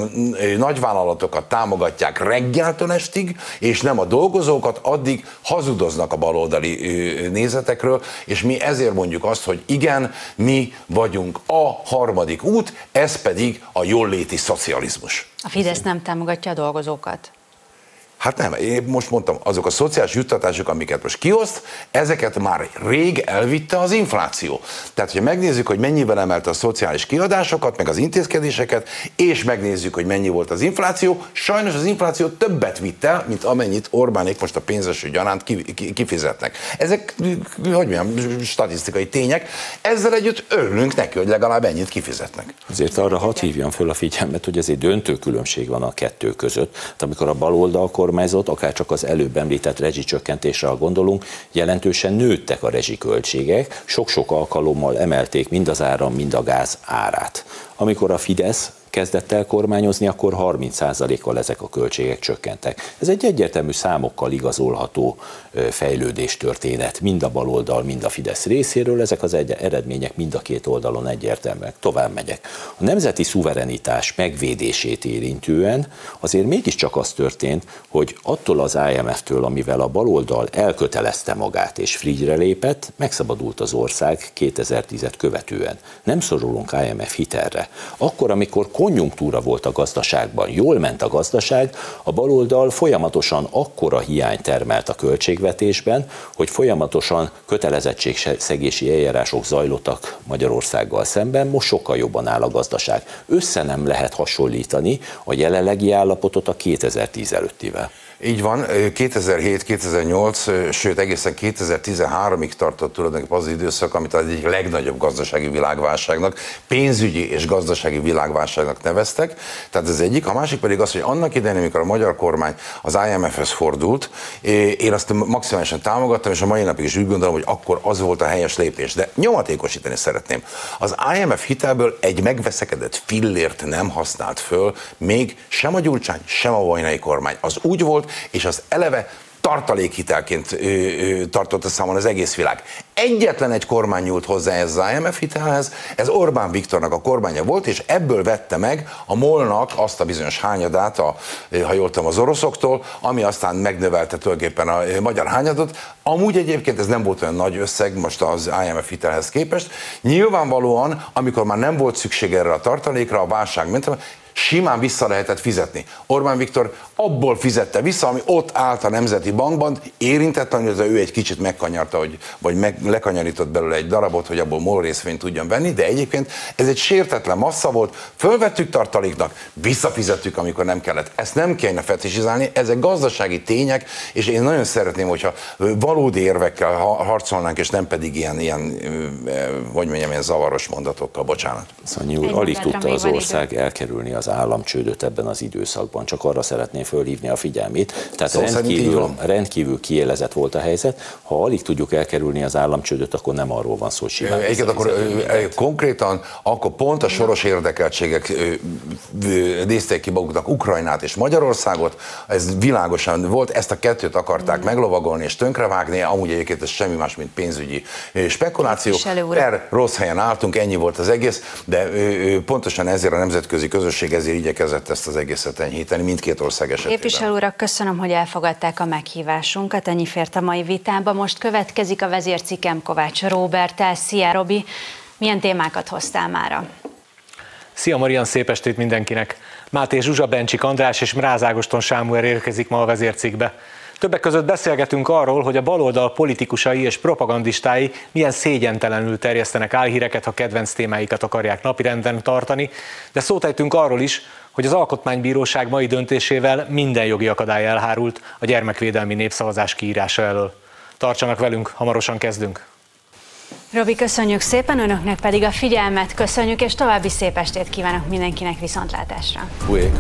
nagyvállalatokat támogatják reggeltől estig, és nem a dolgozókat, addig hazudoznak a baloldali nézetekről, és mi ezért mondjuk azt, hogy igen, mi vagyunk a harmadik út, ez pedig a jólléti szocializmus. A Fidesz nem támogatja a dolgozókat? Hát nem, én most mondtam, azok a szociális juttatások, amiket most kioszt, ezeket már rég elvitte az infláció. Tehát, hogyha megnézzük, hogy mennyivel emelte a szociális kiadásokat, meg az intézkedéseket, és megnézzük, hogy mennyi volt az infláció, sajnos az infláció többet vitt el, mint amennyit Orbánék most a pénzeső gyanánt kifizetnek. Ezek, hogy mondjam, statisztikai tények. Ezzel együtt örülünk neki, hogy legalább ennyit kifizetnek. Azért arra hadd hívjam föl a figyelmet, hogy egy döntő különbség van a kettő között. Tehát amikor a baloldal kormányzott, akár csak az előbb említett rezsicsökkentésre gondolunk, jelentősen nőttek a rezsiköltségek, sok-sok alkalommal emelték mind az áram, mind a gáz árát. Amikor a Fidesz kezdett el kormányozni, akkor 30%-kal ezek a költségek csökkentek. Ez egy egyértelmű számokkal igazolható fejlődés történet, mind a baloldal, mind a Fidesz részéről, ezek az egy- eredmények mind a két oldalon egyértelműek. Tovább megyek. A nemzeti szuverenitás megvédését érintően azért mégiscsak az történt, hogy attól az IMF-től, amivel a baloldal elkötelezte magát és frigyre lépett, megszabadult az ország 2010-et követően. Nem szorulunk IMF hitelre. Akkor, amikor konjunktúra volt a gazdaságban, jól ment a gazdaság, a baloldal folyamatosan akkora hiány termelt a költségvetésben, hogy folyamatosan kötelezettségszegési eljárások zajlottak Magyarországgal szemben, most sokkal jobban áll a gazdaság. Össze nem lehet hasonlítani a jelenlegi állapotot a 2010 előttivel. Így van, 2007-2008, sőt egészen 2013-ig tartott tulajdonképpen az időszak, amit az egyik legnagyobb gazdasági világválságnak, pénzügyi és gazdasági világválságnak neveztek. Tehát ez egyik. A másik pedig az, hogy annak idején, amikor a magyar kormány az IMF-hez fordult, én azt maximálisan támogattam, és a mai napig is úgy gondolom, hogy akkor az volt a helyes lépés. De nyomatékosítani szeretném. Az IMF hitelből egy megveszekedett fillért nem használt föl, még sem a Gyurcsány, sem a Vajnai kormány. Az úgy volt, és az eleve tartalékhitelként ö, ö, tartotta számon az egész világ. Egyetlen egy kormány nyúlt hozzá ez az IMF hitelhez, ez Orbán Viktornak a kormánya volt, és ebből vette meg a molnak azt a bizonyos hányadát, a, ha jól tudom, az oroszoktól, ami aztán megnövelte tulajdonképpen a magyar hányadot. Amúgy egyébként ez nem volt olyan nagy összeg most az IMF hitelhez képest. Nyilvánvalóan, amikor már nem volt szükség erre a tartalékra, a válság ment, simán vissza lehetett fizetni. Orbán Viktor abból fizette vissza, ami ott állt a Nemzeti Bankban, érintetlenül, hogy ő egy kicsit megkanyarta, hogy, vagy meg, lekanyarított belőle egy darabot, hogy abból MOL részvényt tudjon venni, de egyébként ez egy sértetlen massza volt, fölvettük tartaléknak, visszafizettük, amikor nem kellett. Ezt nem kellene fetisizálni, ezek gazdasági tények, és én nagyon szeretném, hogyha valódi érvekkel harcolnánk, és nem pedig ilyen, ilyen hogy mondjam, ilyen zavaros mondatokkal, bocsánat. Szanyi úr, alig tudta az ország elkerülni az államcsődöt ebben az időszakban, csak arra szeretném fölhívni a figyelmét. Tehát szóval rendkívül, rendkívül kiélezett volt a helyzet. Ha alig tudjuk elkerülni az államcsődöt, akkor nem arról van szó, hogy. Egyébként akkor konkrétan, akkor pont a soros érdekeltségek nézték ki maguknak Ukrajnát és Magyarországot, ez világosan volt, ezt a kettőt akarták mm. meglovagolni és tönkrevágni, amúgy egyébként ez semmi más, mint pénzügyi spekuláció. Per rossz helyen álltunk, ennyi volt az egész, de pontosan ezért a nemzetközi közösség ezért igyekezett ezt az egészet enyhíteni mindkét ország esetében. Képviselő urak, köszönöm, hogy elfogadták a meghívásunkat. Ennyi fért a mai vitába. Most következik a vezércikem Kovács Robert. Szia, Robi! Milyen témákat hoztál mára? Szia Marian, szép estét mindenkinek! Máté Zsuzsa, Bencsik András és Mráz Ágoston Sámuel érkezik ma a vezércikbe. Többek között beszélgetünk arról, hogy a baloldal politikusai és propagandistái milyen szégyentelenül terjesztenek álhíreket, ha kedvenc témáikat akarják napirenden tartani, de szótejtünk arról is, hogy az Alkotmánybíróság mai döntésével minden jogi akadály elhárult a gyermekvédelmi népszavazás kiírása elől. Tartsanak velünk, hamarosan kezdünk! Robi, köszönjük szépen, önöknek pedig a figyelmet köszönjük, és további szép estét kívánok mindenkinek viszontlátásra. Bujék.